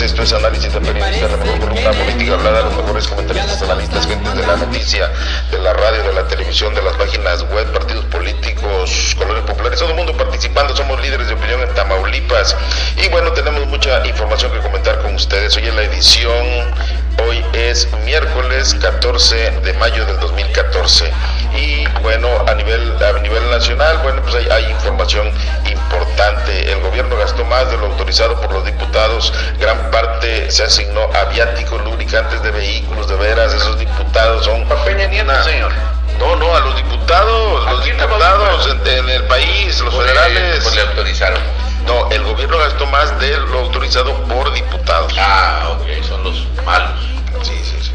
esto es Análisis de Periodistas, la mejor columna política hablada, los mejores comentaristas, analistas, gente de la noticia, de la radio, de la televisión, de las páginas web, partidos políticos, colores populares, todo el mundo participando, somos líderes de opinión en Tamaulipas. Y bueno, tenemos mucha información que comentar con ustedes. Hoy en la edición, hoy es miércoles 14 de mayo del 2014. Y bueno, a nivel, a nivel nacional, bueno, pues hay, hay información importante. El gobierno gastó más de lo autorizado por los diputados. Gran parte se asignó a viáticos, lubricantes de vehículos, de veras. Esos diputados son. Peña Nieto, una- señor. No, no, a los diputados, ¿A los diputados en, en el país, los Pues, federales. Pues le autorizaron. No, el gobierno gastó más de lo autorizado por diputados. Ah, ok, son los malos. Sí, sí, sí.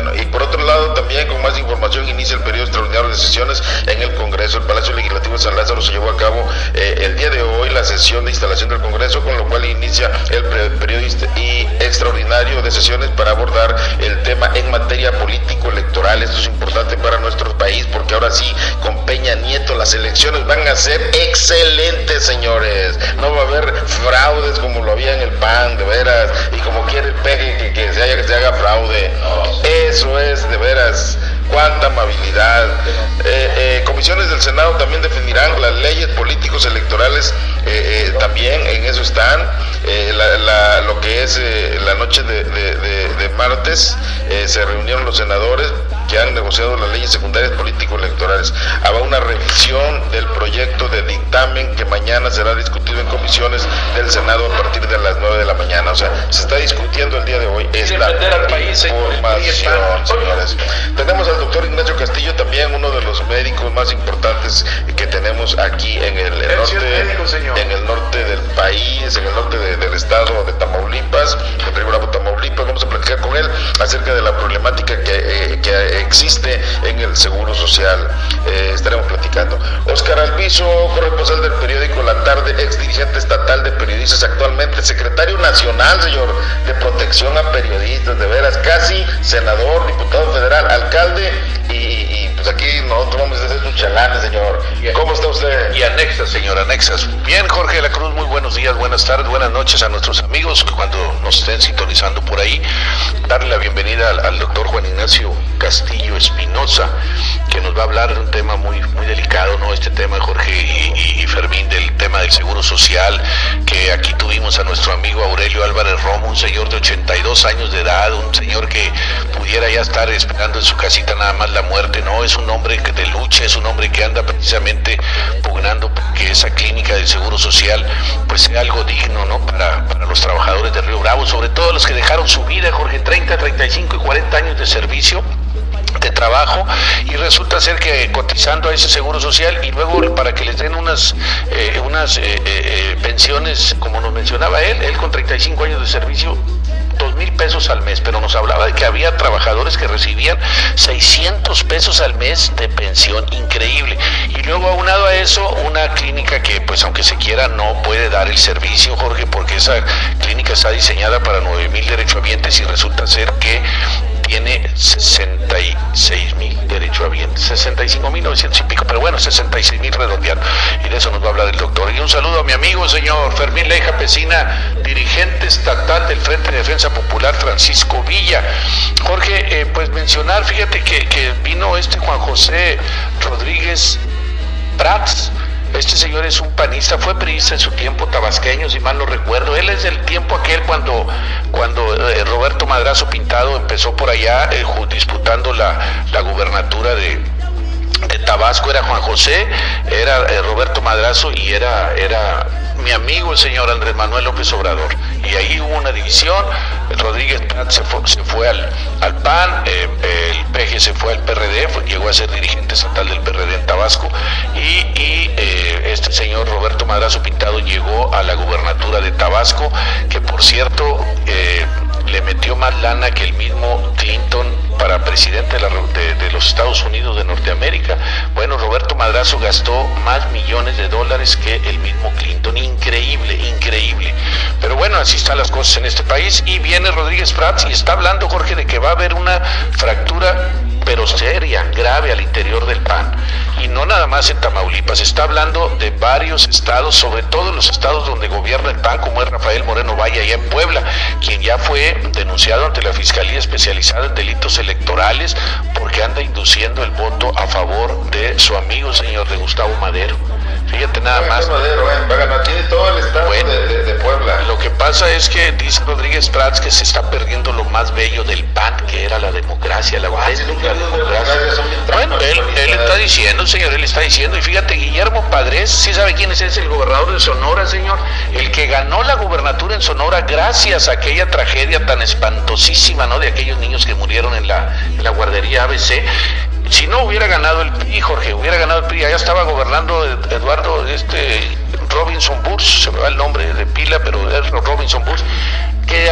Bueno, y por otro lado, también con más información, inicia el periodo extraordinario de sesiones en el Congreso. El Palacio Legislativo de San Lázaro se llevó a cabo eh, el día de hoy la sesión de instalación del Congreso, con lo cual inicia el periodo y extraordinario de sesiones para abordar el tema en materia político-electoral. Esto es importante para nuestro país porque ahora sí, con Peña Nieto, las elecciones van a ser excelentes, señores. No va a haber fraudes como lo había en el PAN, de veras, y como quiere el peje que, que se, haya, que se haga fraude. Eso es, de veras, cuánta amabilidad. Eh, eh, comisiones del Senado también definirán las leyes políticos electorales, eh, también en eso están. La- la- lo que es la noche de, de- de- de martes, se reunieron los senadores que han negociado las leyes secundarias político-electorales. Habrá una revisión del proyecto de dictamen que mañana será discutido en comisiones del Senado a partir de las 9 de la mañana. O sea, se está discutiendo el día de hoy esta información, señores. Tenemos al doctor Ignacio Castillo, también uno de los médicos más importantes que tenemos aquí en el, norte, médico, en el norte del país, en el norte de- del estado de Tamaulipas, en Río Bravo, Tamaulipas. Vamos a platicar con él acerca de la problemática que, eh, que existe en el Seguro Social. Eh, estaremos platicando. Oscar Alviso, corresponsal del periódico La Tarde, ex dirigente estatal de periodistas, actualmente secretario nacional, señor, de protección a periodistas, de veras, casi senador, diputado federal, alcalde, y, y, pues aquí nosotros vamos a hacer sus chalanes, señor. ¿Cómo está usted? Y anexas, señor, anexas. Bien, Jorge de la Cruz, muy buenos días, buenas tardes, buenas noches a nuestros amigos cuando nos estén sintonizando por ahí. Darle la bienvenida al, al doctor Juan Ignacio Castillo Espinosa, que nos va a hablar de un tema muy, muy delicado, ¿no? Este tema, Jorge y, y- y Fermín, del tema del seguro social, que aquí tuvimos a nuestro amigo Aurelio Álvarez Romo, un señor de 82 años de edad, un señor que pudiera ya estar esperando en su casita nada más la muerte, ¿no? Es un hombre que de lucha, es un hombre que anda precisamente pugnando que esa clínica del Seguro Social pues sea algo digno, ¿no? Para, para los trabajadores de Río Bravo, sobre todo los que dejaron su vida, Jorge, 30, 35 y 40 años de servicio de trabajo y resulta ser que cotizando a ese seguro social y luego para que les den unas eh, unas eh, eh, eh, pensiones como nos mencionaba él, él con 35 años de servicio dos mil pesos al mes, pero nos hablaba de que había trabajadores que recibían 600 pesos al mes de pensión, increíble. Y luego aunado a eso, una clínica que pues aunque se quiera no puede dar el servicio, Jorge, porque esa clínica está diseñada para 9 mil derechohabientes y resulta ser que tiene 66 mil derechohabientes, 65 mil 900 y pico, pero bueno, 66 mil redondeando. Y de eso nos va a hablar el doctor. Y un saludo a mi amigo, señor Fermín Leija Pesina, dirigente estatal del Frente de Defensa Popular Francisco Villa. Jorge, eh, pues mencionar, fíjate que vino este Juan José Rodríguez Prats. Este señor es un panista, fue periodista en su tiempo tabasqueño, si mal no recuerdo. Él es del tiempo aquel cuando, cuando eh, Roberto Madrazo Pintado empezó por allá eh, disputando la, la gubernatura de, de Tabasco. Era Juan José, era eh, Roberto Madrazo y era, era mi amigo el señor Andrés Manuel López Obrador. Y ahí hubo una división. Rodríguez se fue, se fue al, al PAN, eh, el PG se fue al PRD, llegó a ser dirigente estatal del PRD en Tabasco. Y, y, eh, este señor Roberto Madrazo Pintado llegó a la gubernatura de Tabasco, que por cierto eh, le metió más lana que el mismo Clinton para presidente de, la- de- de los Estados Unidos de Norteamérica. Bueno, Roberto Madrazo gastó más millones de dólares que el mismo Clinton. Increíble, increíble. Pero bueno, así están las cosas en este país. Y viene Rodríguez Prats y está hablando, Jorge, de que va a haber una fractura pero seria, grave al interior del PAN. Y no nada más en Tamaulipas, está hablando de varios estados, sobre todo los estados donde gobierna el PAN, como es Rafael Moreno Valle allá en Puebla, quien ya fue denunciado ante la Fiscalía Especializada en Delitos Electorales porque anda induciendo el voto a favor de su amigo señor de Gustavo Madero. Fíjate nada más. Madero, va a ganar, tiene todo el estado Bueno, de, Puebla. Lo que pasa es que dice Rodríguez Prats que se está perdiendo lo más bello del PAN, que era la democracia, la Ah, sí, auténtica democracia. Bueno, él, está diciendo, señor, él está diciendo, y fíjate, Guillermo Padres, ¿sí sabe quién es? Es el gobernador de Sonora, señor, el que ganó la gubernatura en Sonora gracias a aquella tragedia tan espantosísima, ¿no? De aquellos niños que murieron en la, en la guardería ABC. Si no hubiera ganado el PRI, Jorge, hubiera ganado el PRI, allá estaba gobernando Ed- Eduardo este Robinson Bush, se me va el nombre de pila, pero es Robinson Bush, que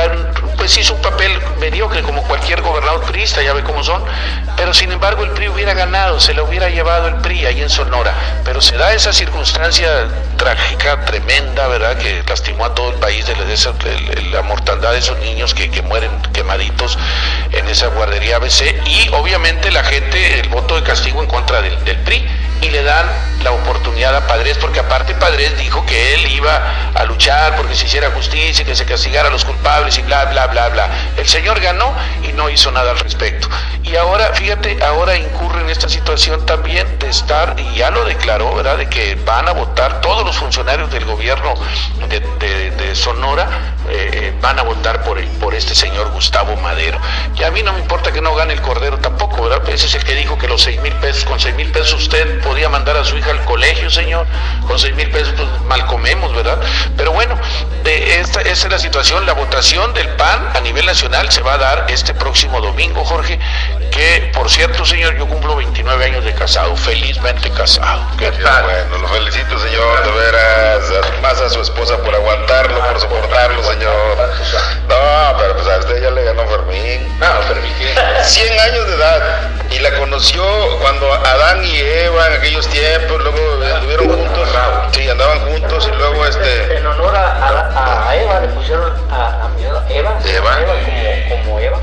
pues hizo un papel mediocre como cualquier gobernador priista, ya ve cómo son, pero sin embargo el PRI hubiera ganado, se lo hubiera llevado el PRI ahí en Sonora, pero se da esa circunstancia trágica, tremenda, ¿verdad?, que lastimó a todo el país de, la- esa- de la mortandad de esos niños que, que mueren quemaditos en esa guardería ABC y obviamente la gente, el voto de castigo en contra del PRI y le dan la oportunidad a Padres, porque aparte Padres dijo que él iba a luchar porque se hiciera justicia, que se castigara a los culpables y bla, bla, bla, bla. El señor ganó y no hizo nada al respecto. Y ahora, fíjate, ahora incurre en esta situación también de estar, y ya lo declaró, ¿verdad?, de que van a votar todos los funcionarios del gobierno de, Sonora, eh, eh, van a votar por, el- por este señor Gustavo Madero. Y a mí no me importa que no gane el Cordero tampoco, ¿verdad? Ese es el que dijo que los seis mil pesos, con seis mil pesos usted podía mandar a su hija al colegio, señor. Con seis mil pesos pues, mal comemos, ¿verdad? Pero bueno, de esta, esa es la situación. La votación del PAN a nivel nacional se va a dar este próximo domingo, Jorge. Que, por cierto, señor, yo cumplo 29 años de casado, felizmente casado. ¿Qué tal? Bueno, lo felicito, señor, de veras. Más a su esposa por aguantarlo, por soportarlo, señor. No, pero pues a usted ya le ganó Fermín. No, Fermín tiene 100 años de edad. Y la conoció cuando Adán y Eva en aquellos tiempos, luego estuvieron juntos. Sí, andaban juntos y luego este. En honor a, Eva le pusieron a, a mi Eva, Eva. como, como Eva.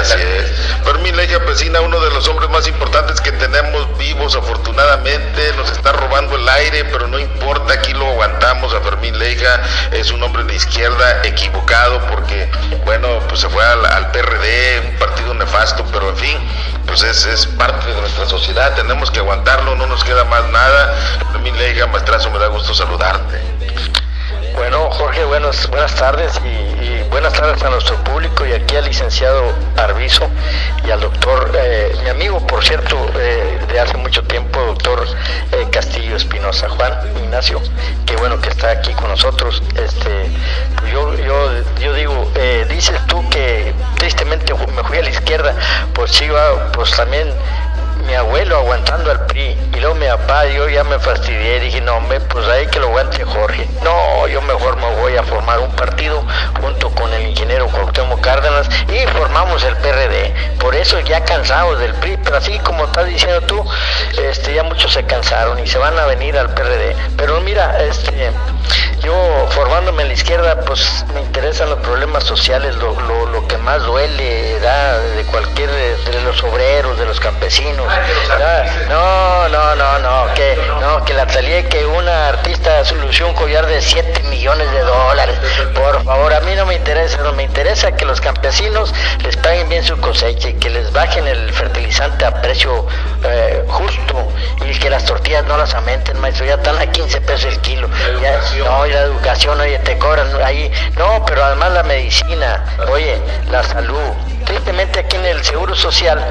Así es. Fermín Leija Pesina, uno de los hombres más importantes que tenemos vivos, afortunadamente, nos está robando el aire, pero no importa, aquí lo aguantamos a Fermín Leija, es un hombre de izquierda equivocado porque, bueno, pues se fue al, al PRD, un partido nefasto, pero en fin, pues es, es parte de nuestra sociedad, tenemos que aguantarlo, no nos queda más nada. Fermín Leija, maestrazo, me da gusto saludarte. Bueno, Jorge, buenas, buenas tardes y, buenas tardes a nuestro público y aquí al licenciado Arbizo y al doctor, eh, mi amigo, por cierto, eh, de hace mucho tiempo, doctor eh, Castillo Espinosa, Juan Ignacio, qué bueno que está aquí con nosotros. Este, yo, yo, yo digo, eh, dices tú que tristemente me fui a la izquierda, pues sí, pues también mi abuelo aguantando al PRI y luego mi papá, yo ya me fastidié, dije, no, hombre, pues ahí que lo aguante Jorge. No, yo mejor me voy a formar un partido junto con el ingeniero Cuauhtémoc Cárdenas y formamos el PRD. Por eso ya cansados del PRI, pero así como estás diciendo tú, este, ya muchos se cansaron y se van a venir al PRD. Pero mira, este, yo formándome en la izquierda, pues me interesan los problemas sociales, lo, lo, lo que más duele da de cualquier, de los obreros, de los campesinos. No, no, no, no, que, no, que la salía que una artista lució un collar de 7 millones de dólares. Por favor, a mí no me interesa, no me interesa que los campesinos les paguen bien su cosecha y que les bajen el fertilizante a precio eh, justo y que las tortillas no las aumenten, maestro, ya están a 15 pesos el kilo. Ya, no, y la educación, oye, te cobran ahí. No, pero además la medicina, oye, la salud. Tristemente aquí en el Seguro Social,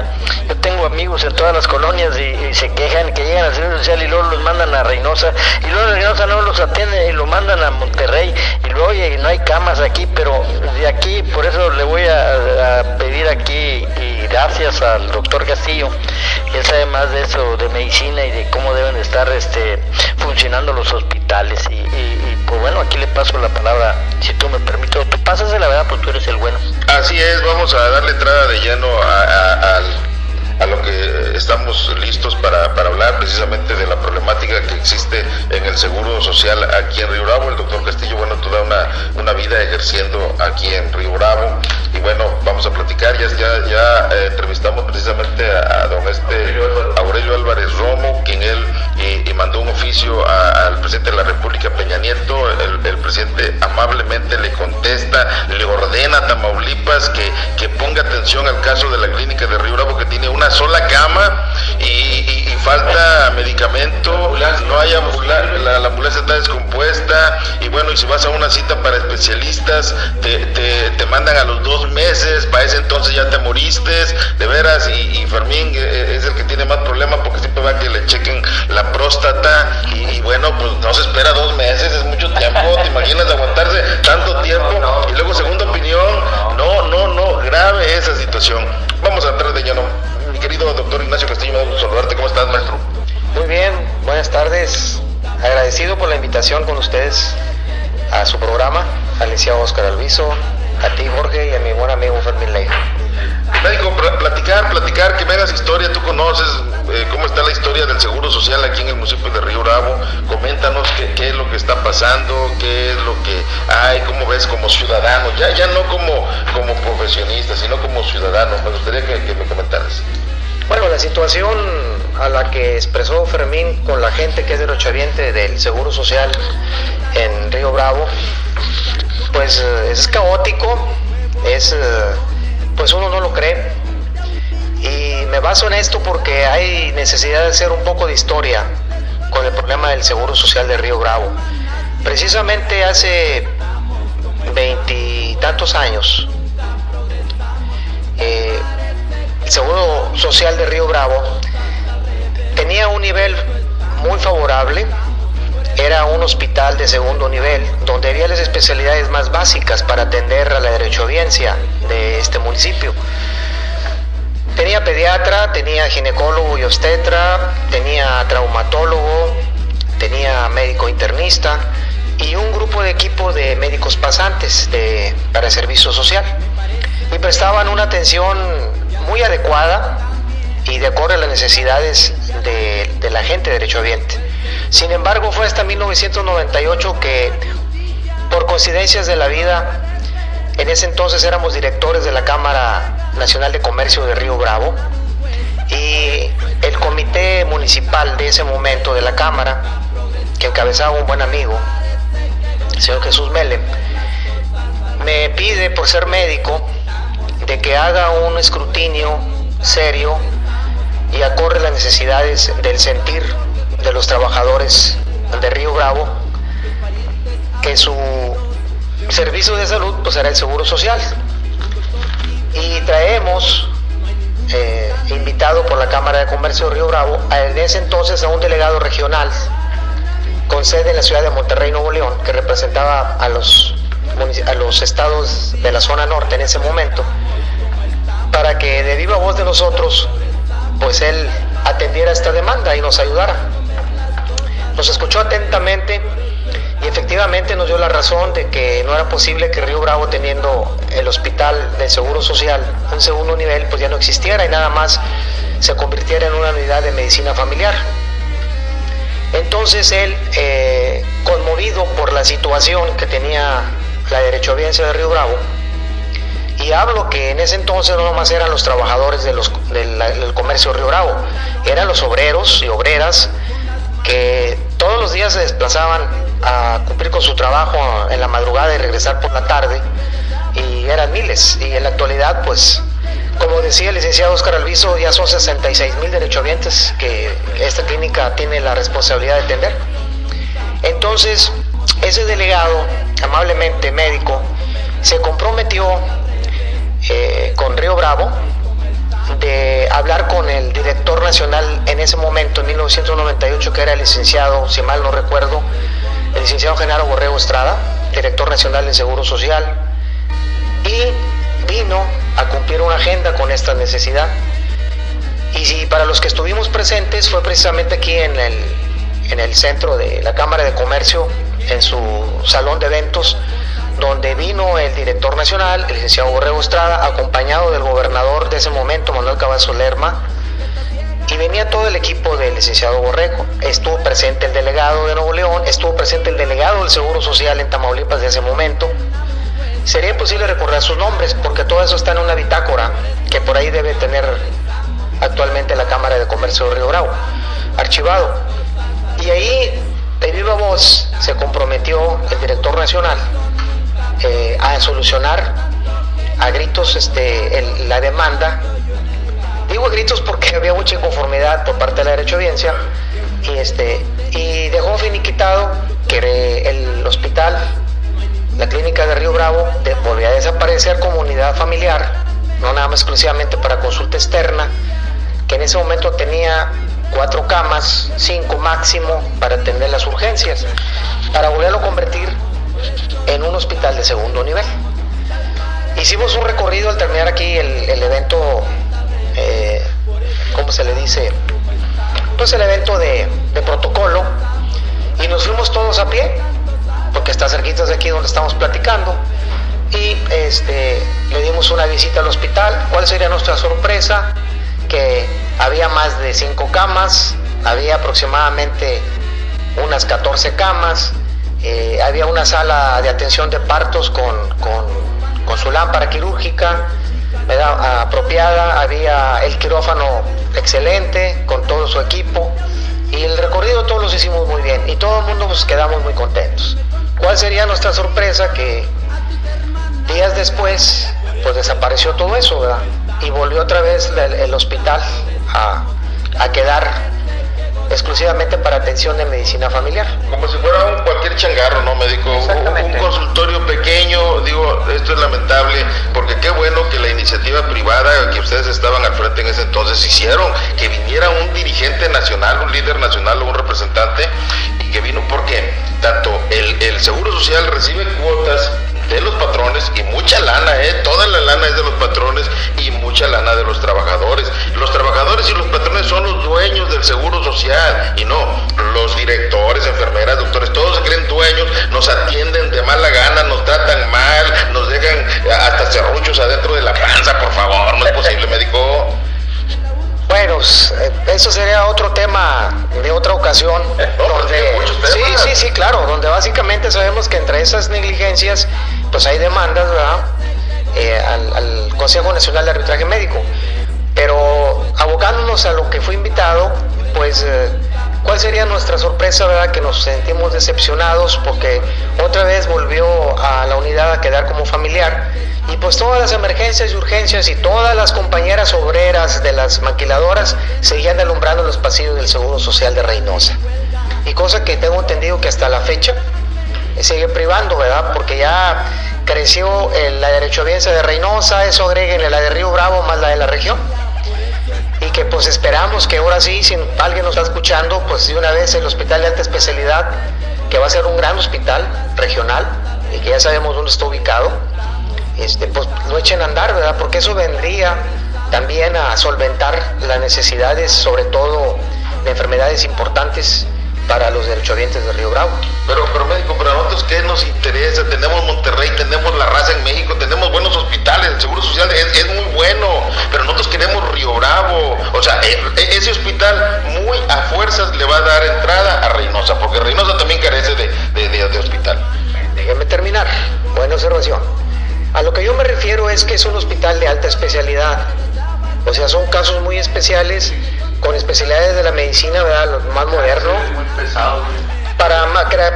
yo tengo amigos en todas las colonias y, se quejan que llegan al Seguro Social y luego los mandan a Reynosa. Y luego Reynosa no los atiende y lo mandan a Monterrey. Y luego oye, no hay camas aquí, pero de aquí, por eso le voy a, pedir aquí y gracias al doctor Castillo, que él sabe más de eso, de medicina y de cómo deben estar este, funcionando los hospitales. Y, pues bueno, aquí le paso la palabra, si tú me permites, tú pasas la verdad, pues tú eres el bueno. Así es, vamos a darle entrada de lleno a, a- lo que estamos listos para, para hablar precisamente de la problemática que existe en el Seguro Social aquí en Río Bravo. El doctor Castillo, bueno, toda una, una vida ejerciendo aquí en Río Bravo. Y bueno, vamos a platicar. Ya, ya, ya eh, entrevistamos precisamente a, don este Aurelio Álvarez Romo, quien él y, mandó un oficio al presidente de la República, Peña Nieto. El, presidente amablemente le contesta, le ordena a Tamaulipas que, que ponga atención al caso de la clínica de Río Bravo, que tiene una sola cama y, falta medicamento, no hay ambulancia, la, ambulancia está descompuesta y bueno, y si vas a una cita para especialistas, te, te, mandan a los dos meses, para ese entonces ya te moriste, de veras, y, Fermín eh, es el que tiene más problemas porque siempre va a que le chequen la próstata y, bueno, pues no se espera dos meses, es mucho tiempo, ¿te imaginas aguantarse tanto tiempo? Y luego, segunda opinión, no, no, no, grave esa situación. Vamos a entrar de lleno querido doctor Ignacio Castillo, me gusta saludarte. ¿Cómo estás, maestro? Muy bien, buenas tardes. Agradecido por la invitación con ustedes a su programa, al licenciado Oscar Alviso, a ti, Jorge, y a mi buen amigo Fermín Leiva. Platicar, platicar, que me historia, tú conoces eh, cómo está la historia del Seguro Social aquí en el municipio de Río Bravo, coméntanos qué, es lo que está pasando, qué es lo que hay, cómo ves como ciudadano, ya, ya no como, como profesionista, sino como ciudadano, me gustaría que, me comentaras. Bueno, la situación a la que expresó Fermín con la gente que es derechohabiente del Seguro Social en Río Bravo, pues eh, es caótico, es, eh, me baso en esto porque hay necesidad de hacer un poco de historia con el problema del Seguro Social de Río Bravo. Precisamente hace veintitantos años, eh, el Seguro Social de Río Bravo tenía un nivel muy favorable, era un hospital de segundo nivel, donde había las especialidades más básicas para atender a la derechohabiencia de este municipio. Tenía pediatra, tenía ginecólogo y obstetra, tenía traumatólogo, tenía médico internista y un grupo de equipo de médicos pasantes de, para servicio social. Y prestaban una atención muy adecuada y de acuerdo a las necesidades de, la gente derechohabiente. Sin embargo, fue hasta 1998 que, por coincidencias de la vida, en ese entonces éramos directores de la Cámara Nacional de Comercio de Río Bravo y el comité municipal de ese momento de la Cámara, que encabezaba un buen amigo, el señor Jesús Mele, me pide por ser médico de que haga un escrutinio serio y acorre las necesidades del sentir de los trabajadores de Río Bravo, que su servicio de salud pues será el Seguro Social. Y traemos, eh, invitado por la Cámara de Comercio de Río Bravo, en ese entonces a un delegado regional con sede en la ciudad de Monterrey, Nuevo León, que representaba a los, a los estados de la zona norte en ese momento, para que de viva voz de nosotros, pues él atendiera esta demanda y nos ayudara. Nos escuchó atentamente y efectivamente nos dio la razón de que no era posible que Río Bravo teniendo el hospital del Seguro Social, un segundo nivel, pues ya no existiera y nada más se convirtiera en una unidad de medicina familiar. Entonces él, eh, conmovido por la situación que tenía la derechohabiencia de Río Bravo, y hablo que en ese entonces no nomás eran los trabajadores de los, del, comercio Río Bravo, eran los obreros y obreras que todos los días se desplazaban a cumplir con su trabajo en la madrugada y regresar por la tarde, y eran miles. Y en la actualidad, pues, como decía el licenciado Oscar Alviso, ya son 66 mil derechohabientes que esta clínica tiene la responsabilidad de atender. Entonces, ese delegado, amablemente médico, se comprometió eh, con Río Bravo de hablar con el director nacional en ese momento, en 1998, que era el licenciado, si mal no recuerdo, el licenciado Genaro Borrego Estrada, director nacional de Seguro Social, y vino a cumplir una agenda con esta necesidad. Y para los que estuvimos presentes fue precisamente aquí en el, en el centro de la Cámara de Comercio, en su salón de eventos, donde vino el director nacional, el licenciado Borrego Estrada, acompañado del gobernador de ese momento, Manuel Cavazo Lerma, y venía todo el equipo del licenciado Borrego. Estuvo presente el delegado de Nuevo León, estuvo presente el delegado del Seguro Social en Tamaulipas de ese momento. Sería imposible recordar sus nombres porque todo eso está en una bitácora que por ahí debe tener actualmente la Cámara de Comercio de Río Bravo, archivado. Y ahí, de viva voz, se comprometió el director nacional eh, a solucionar a gritos este, el- la demanda. Digo a gritos porque había mucha inconformidad por parte de la derecho audiencia y, este, y dejó finiquitado que el hospital, la clínica de Río Bravo, de- a desaparecer como unidad familiar, no nada más exclusivamente para consulta externa, que en ese momento tenía cuatro camas, cinco máximo para atender las urgencias, para volverlo a convertir en un hospital de segundo nivel. Hicimos un recorrido al terminar aquí el, evento, eh, ¿cómo se le dice? Pues el evento de, protocolo y nos fuimos todos a pie, porque está cerquita de aquí donde estamos platicando, y este, le dimos una visita al hospital. ¿Cuál sería nuestra sorpresa? Que había más de cinco camas, había aproximadamente unas 14 camas, eh, había una sala de atención de partos con, con, su lámpara quirúrgica apropiada, había el quirófano excelente con todo su equipo y el recorrido todos los hicimos muy bien y todo el mundo nos quedamos muy contentos. ¿Cuál sería nuestra sorpresa? Que días después pues desapareció todo eso y volvió otra vez el, el hospital a, a quedar exclusivamente para atención de medicina familiar. Como si fuera un cualquier changarro, ¿no, médico? Un, consultorio pequeño, digo, esto es lamentable, porque qué bueno que la iniciativa privada que ustedes estaban al frente en ese entonces hicieron, que viniera un dirigente nacional, un líder nacional o un representante, y que vino porque tanto el, el Seguro Social recibe cuotas de los patrones y mucha lana, ¿eh? toda la lana es de los patrones y mucha lana de los trabajadores. Los trabajadores y los patrones son los dueños del seguro social y no los directores, enfermeras, doctores, todos se creen dueños, nos atienden de mala gana, nos tratan mal, nos dejan hasta serruchos adentro de la panza, por favor, no es posible, médico. Bueno, eh, eso sería otro tema de otra ocasión. No, pero tiene muchos sí, sí, sí, claro, donde básicamente sabemos que entre esas negligencias, pues hay demandas, ¿verdad? Eh, al, Consejo Nacional de Arbitraje Médico. Pero abocándonos a lo que fue invitado, pues, eh, ¿cuál sería nuestra sorpresa, verdad? Que nos sentimos decepcionados porque otra vez volvió a la unidad a quedar como familiar. Y pues todas las emergencias y urgencias y todas las compañeras obreras de las maquiladoras seguían alumbrando los pasillos del Seguro Social de Reynosa. Y cosa que tengo entendido que hasta la fecha sigue privando, ¿verdad? Porque ya creció eh, la derechohabiencia de Reynosa, eso agreguen la de Río Bravo más la de la región. Y que pues esperamos que ahora sí, si alguien nos está escuchando, pues de una vez el hospital de alta especialidad, que va a ser un gran hospital regional y que ya sabemos dónde está ubicado, este, pues lo echen a andar, ¿verdad? Porque eso vendría también a solventar las necesidades, sobre todo de enfermedades importantes para los derechohabientes de Río Bravo. Pero, pero médico, pero a nosotros qué nos interesa, tenemos Monterrey, tenemos la raza en México, tenemos buenos hospitales, el Seguro Social es, es muy bueno, pero nosotros queremos Río Bravo, o sea, e- e- ese hospital muy a fuerzas le va a dar entrada a Reynosa, porque Reynosa también carece de, de- de- de hospital. Déjenme terminar. Buena observación. A lo que yo me refiero es que es un hospital de alta especialidad. O sea, son casos muy especiales con especialidades de la medicina, ¿verdad? Lo más moderno. Para,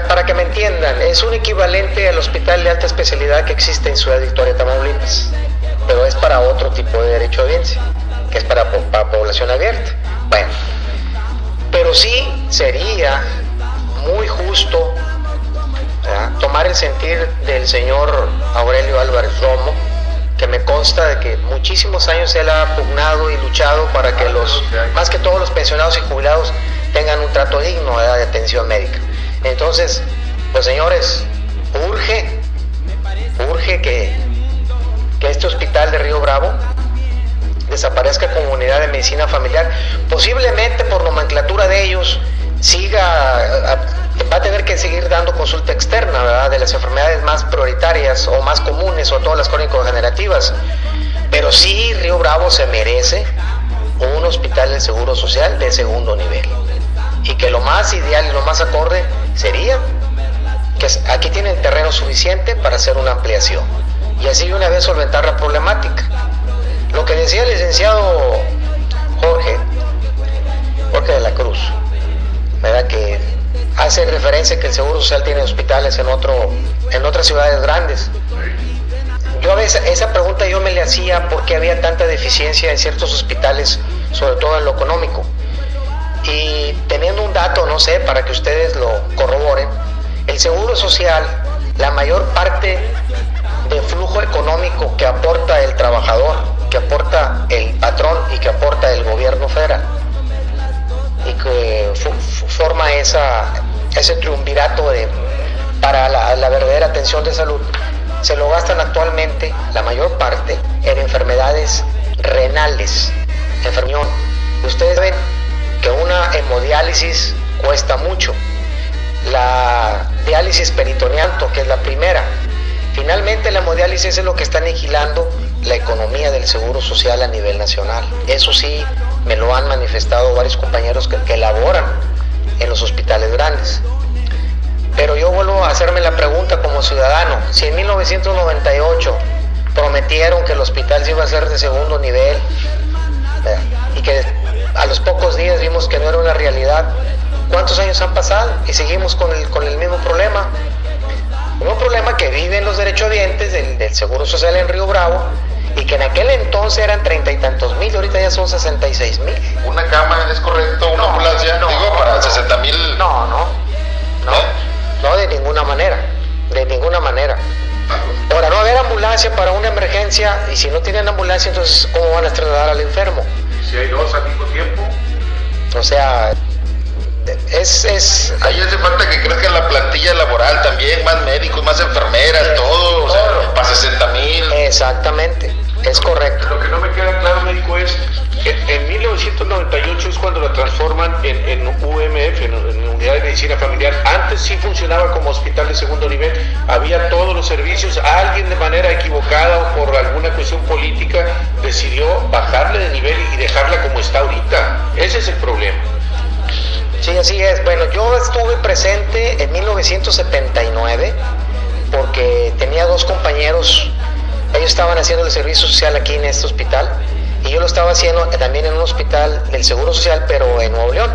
para que me entiendan, es un equivalente al hospital de alta especialidad que existe en Ciudad Victoria, Tamaulipas. Pero es para otro tipo de derecho de audiencia, que es para, para población abierta. Bueno, pero sí sería muy justo tomar el sentir del señor Aurelio Álvarez Romo, que me consta de que muchísimos años él ha pugnado y luchado para que los, más que todos los pensionados y jubilados, tengan un trato digno de atención médica. Entonces, pues señores, urge, urge que, que este hospital de Río Bravo desaparezca como unidad de medicina familiar, posiblemente por nomenclatura de ellos siga, va a tener que seguir dando consulta externa, ¿verdad? De las enfermedades más prioritarias o más comunes o todas las crónico-degenerativas. Pero sí, Río Bravo se merece un hospital del Seguro Social de segundo nivel. Y que lo más ideal y lo más acorde sería que aquí tienen terreno suficiente para hacer una ampliación y así una vez solventar la problemática. Lo que decía el licenciado Jorge, Jorge de la Cruz, ¿verdad? que hace referencia que el Seguro Social tiene hospitales en, otro, en otras ciudades grandes. Yo a veces esa pregunta yo me le hacía porque había tanta deficiencia en ciertos hospitales, sobre todo en lo económico. Y teniendo un dato, no sé, para que ustedes lo corroboren, el Seguro Social, la mayor parte del flujo económico que aporta el trabajador, que aporta el patrón y que aporta el gobierno federal, y que forma esa, ese triunvirato de, para la, verdadera atención de salud, se lo gastan actualmente, la mayor parte, en enfermedades renales, enfermión. Ustedes ven que una hemodiálisis cuesta mucho. La diálisis peritoneanto, que es la primera. Finalmente la hemodiálisis es lo que está aniquilando la economía del seguro social a nivel nacional. Eso sí, me lo han manifestado varios compañeros que, que laboran en los hospitales grandes. Pero yo vuelvo a hacerme la pregunta como ciudadano, si en 1998 prometieron que el hospital se iba a ser de segundo nivel y que a los pocos días vimos que no era una realidad, ¿cuántos años han pasado? Y seguimos con el, con el mismo problema. Un problema que viven los derechohabientes del, del Seguro Social en Río Bravo y que en aquel entonces eran treinta y tantos mil, y ahorita ya son sesenta y seis mil. ¿Una cama es correcto? ¿Una No, ambulancia? no, Digo, para no. 60 mil. No, no, no, no de ninguna manera, de ninguna manera. Ahora, no haber ambulancia para una emergencia y si no tienen ambulancia, entonces ¿cómo van a trasladar al enfermo? Si hay dos al mismo tiempo. O sea, es, es Ahí hace falta que crezca la plantilla laboral también, más médicos, más enfermeras, todo, o sea, todo. para 60 mil. exactamente, es correcto. Lo que no me queda claro, médico, es en, en 1998 es cuando la transforman en, en UMF, en, en Unidad de Medicina Familiar. Antes sí funcionaba como hospital de segundo nivel, había todos los servicios. Alguien de manera equivocada o por alguna cuestión política decidió bajarle de nivel y dejarla como está ahorita. Ese es el problema. Sí, así es. Bueno, yo estuve presente en 1979 porque tenía dos compañeros, ellos estaban haciendo el servicio social aquí en este hospital y yo lo estaba haciendo también en un hospital del Seguro Social, pero en Nuevo León.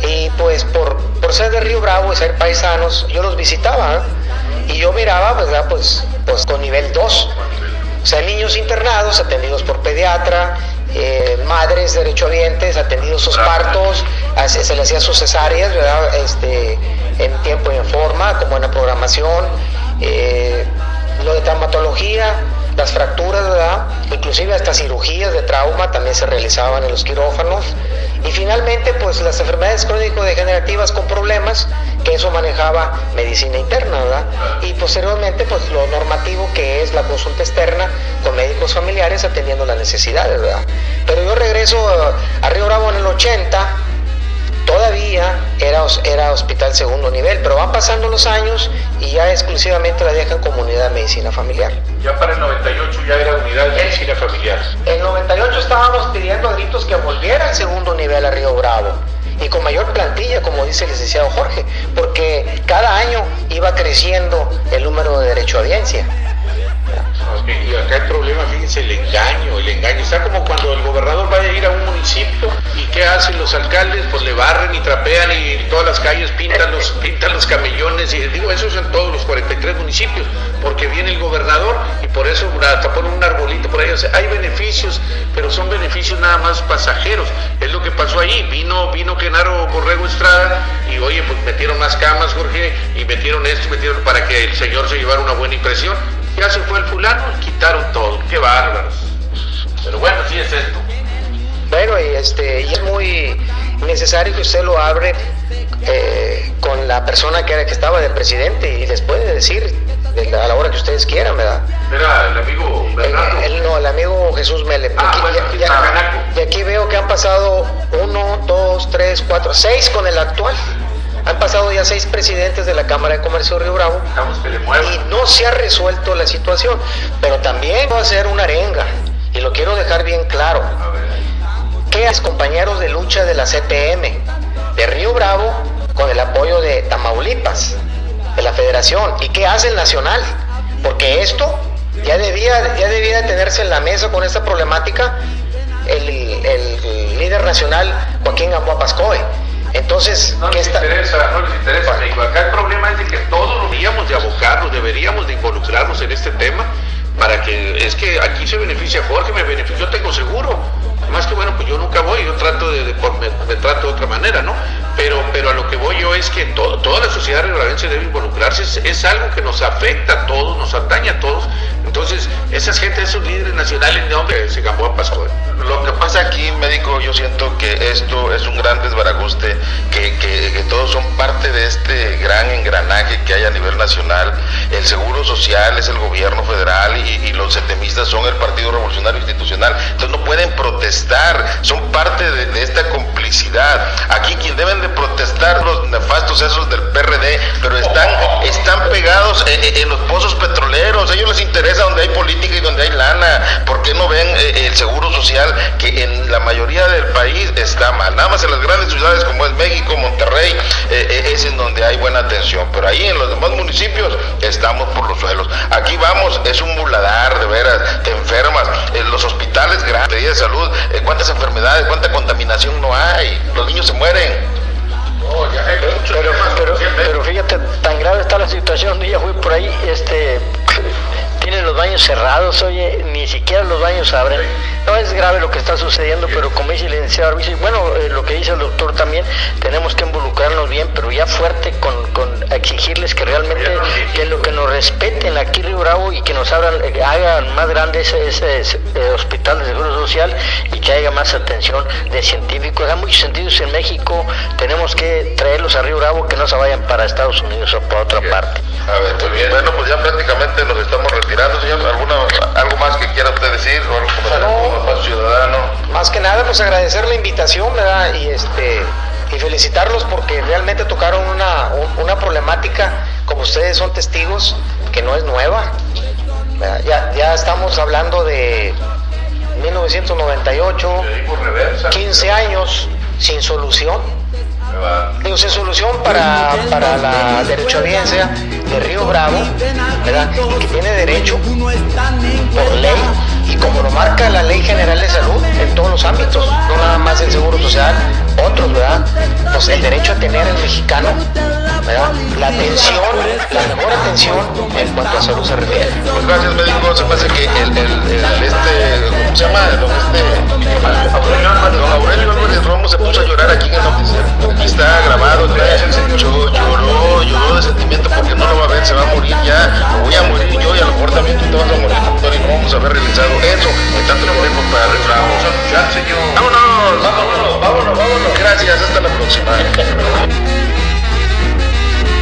Y pues por, por ser de Río Bravo y ser paisanos, yo los visitaba ¿eh? y yo miraba, ¿verdad? Pues, pues con nivel 2. O sea, niños internados atendidos por pediatra, eh, madres derechohabientes atendidos sus partos, se le hacía sus cesáreas, ¿verdad? Este, en tiempo y en forma, con buena programación. eh, lo de traumatología, las fracturas, ¿verdad? Inclusive hasta cirugías de trauma también se realizaban en los quirófanos. Y finalmente, pues las enfermedades crónico-degenerativas con problemas, que eso manejaba medicina interna, ¿verdad? Y posteriormente, pues lo normativo que es la consulta externa con médicos familiares atendiendo las necesidades, ¿verdad? Pero yo regreso a, a Río Bravo en el 80, todavía era, era hospital segundo nivel, pero van pasando los años y ya exclusivamente la dejan como unidad de medicina familiar. Ya para el 98 ya era unidad de medicina familiar. En 98 estábamos pidiendo a gritos que volviera al segundo nivel a Río Bravo y con mayor plantilla, como dice el licenciado Jorge, porque cada año iba creciendo el número de derecho a audiencia. Y acá el problema, fíjense, el engaño, el engaño. Está como cuando el gobernador vaya a ir a un municipio y ¿qué hacen los alcaldes? Pues le barren y trapean y todas las calles pintan los, pintan los camellones. Y digo, eso es en todos los 43 municipios, porque viene el gobernador y por eso hasta ponen un arbolito por ahí. Hay beneficios, pero son beneficios nada más pasajeros. Es lo que pasó ahí. Vino, vino Genaro Borrego Estrada y oye, pues metieron más camas, Jorge, y metieron esto, metieron para que el señor se llevara una buena impresión. Ya se fue el fulano quitaron todo. Qué bárbaros. Pero bueno, sí es esto. Bueno, y, este, y es muy necesario que usted lo abre eh, con la persona que, era, que estaba de presidente y les puede decir de la- a la hora que ustedes quieran, ¿verdad? Era el amigo El, el- no, el amigo Jesús Mele. Ah, Aquí- bueno, ya- ya- Taganaco. y aquí veo que han pasado uno, dos, tres, cuatro, seis con el actual. Han pasado ya seis presidentes de la Cámara de Comercio de Río Bravo y no se ha resuelto la situación. Pero también va a ser una arenga y lo quiero dejar bien claro. A ver. ¿Qué hacen compañeros de lucha de la CPM? De Río Bravo con el apoyo de Tamaulipas, de la Federación. ¿Y qué hace el Nacional? Porque esto ya debía, ya debía tenerse en la mesa con esta problemática el, el líder nacional Joaquín Gamboa Pascoe. Entonces, no ¿qué les está? interesa, no les interesa. Acá el problema es de que todos deberíamos de abocarnos, deberíamos de involucrarnos en este tema para que, es que aquí se beneficia Jorge, me beneficia, yo tengo seguro. Más que bueno, pues yo nunca voy, yo trato de, de- me, trato de otra manera, ¿no? Pero, pero a lo que voy yo es que to- toda la sociedad riobravense debe involucrarse, es, algo que nos afecta a todos, nos atañe a todos. Entonces, esas gentes, esos líderes nacionales, no, hombre, se Gamboa Pascual. Lo yo siento que esto es un gran desbarajuste, que, que- todos son parte de este gran engranaje que hay a nivel nacional. El Seguro Social es el gobierno federal y, los setemistas son el Partido Revolucionario Institucional. Entonces no pueden protestar, son parte de, de esta complicidad. Aquí quien deben de protestar los nefastos esos del PRD, pero están, están pegados en, en- los pozos petroleros. A ellos les interesa donde hay política y donde hay lana. ¿Por qué no ven eh, el seguro social que en la mayoría del país está mal? Nada más en las grandes ciudades como es México, Monterrey, eh, eh, es en donde hay buena atención. Pero ahí en los demás municipios estamos por los suelos. Aquí vamos, es un muladar, de veras, te enfermas. En los hospitales grandes de salud, eh, ¿cuántas enfermedades, cuánta contaminación no hay? Los niños se mueren. Pero, pero, pero fíjate, tan grave está la situación, ya fui por ahí, este, tienen los baños cerrados, oye, ni siquiera los baños abren. No es grave lo que está sucediendo, pero como dice el licenciado y bueno, eh, lo que dice el doctor también, tenemos que involucrarnos bien, pero ya fuerte con, con exigirles que realmente, que lo que nos respeten aquí Río Bravo y que nos abran, eh, hagan más grande ese, ese, eh, hospital de seguro social y que haya más atención de científicos. Hay muchos sentidos en México, tenemos que traerlos a Río Bravo que no se vayan para Estados Unidos o para otra parte. A ver, muy bien. Bueno, pues ya prácticamente nos estamos retirando, señor. ¿Alguna, ¿Algo más que quiera usted decir? ¿O algo como No. más ciudadano? Más que nada, pues agradecer la invitación, ¿verdad? Y este y felicitarlos porque realmente tocaron una, un- una problemática, como ustedes son testigos, que no es nueva. Ya, ya estamos hablando de 1998, 15 años sin solución. Digo, solución para, para la derechohabiencia de Río Bravo, ¿verdad? Que tiene derecho por ley como lo marca la Ley General de Salud en todos los ámbitos, no nada más el Seguro Social, otros, ¿verdad? Pues el derecho a tener el mexicano, ¿verdad? La atención, la mejor atención en cuanto a salud se refiere. Pues gracias, médico. Se hace que el, el, este, ¿cómo se llama? Don, este, don Aurelio Álvarez Romo se puso a llorar aquí en el noticiero. Aquí está grabado. Lloró, lloró, lloró de sentimiento porque no lo va a ver, se va a morir ya. Voy a morir yo y a lo mejor también tú te vas a morir, doctor, y no vamos a haber realizado eso. Vámonos, vámonos, vámonos, vámonos. Gracias, hasta la próxima.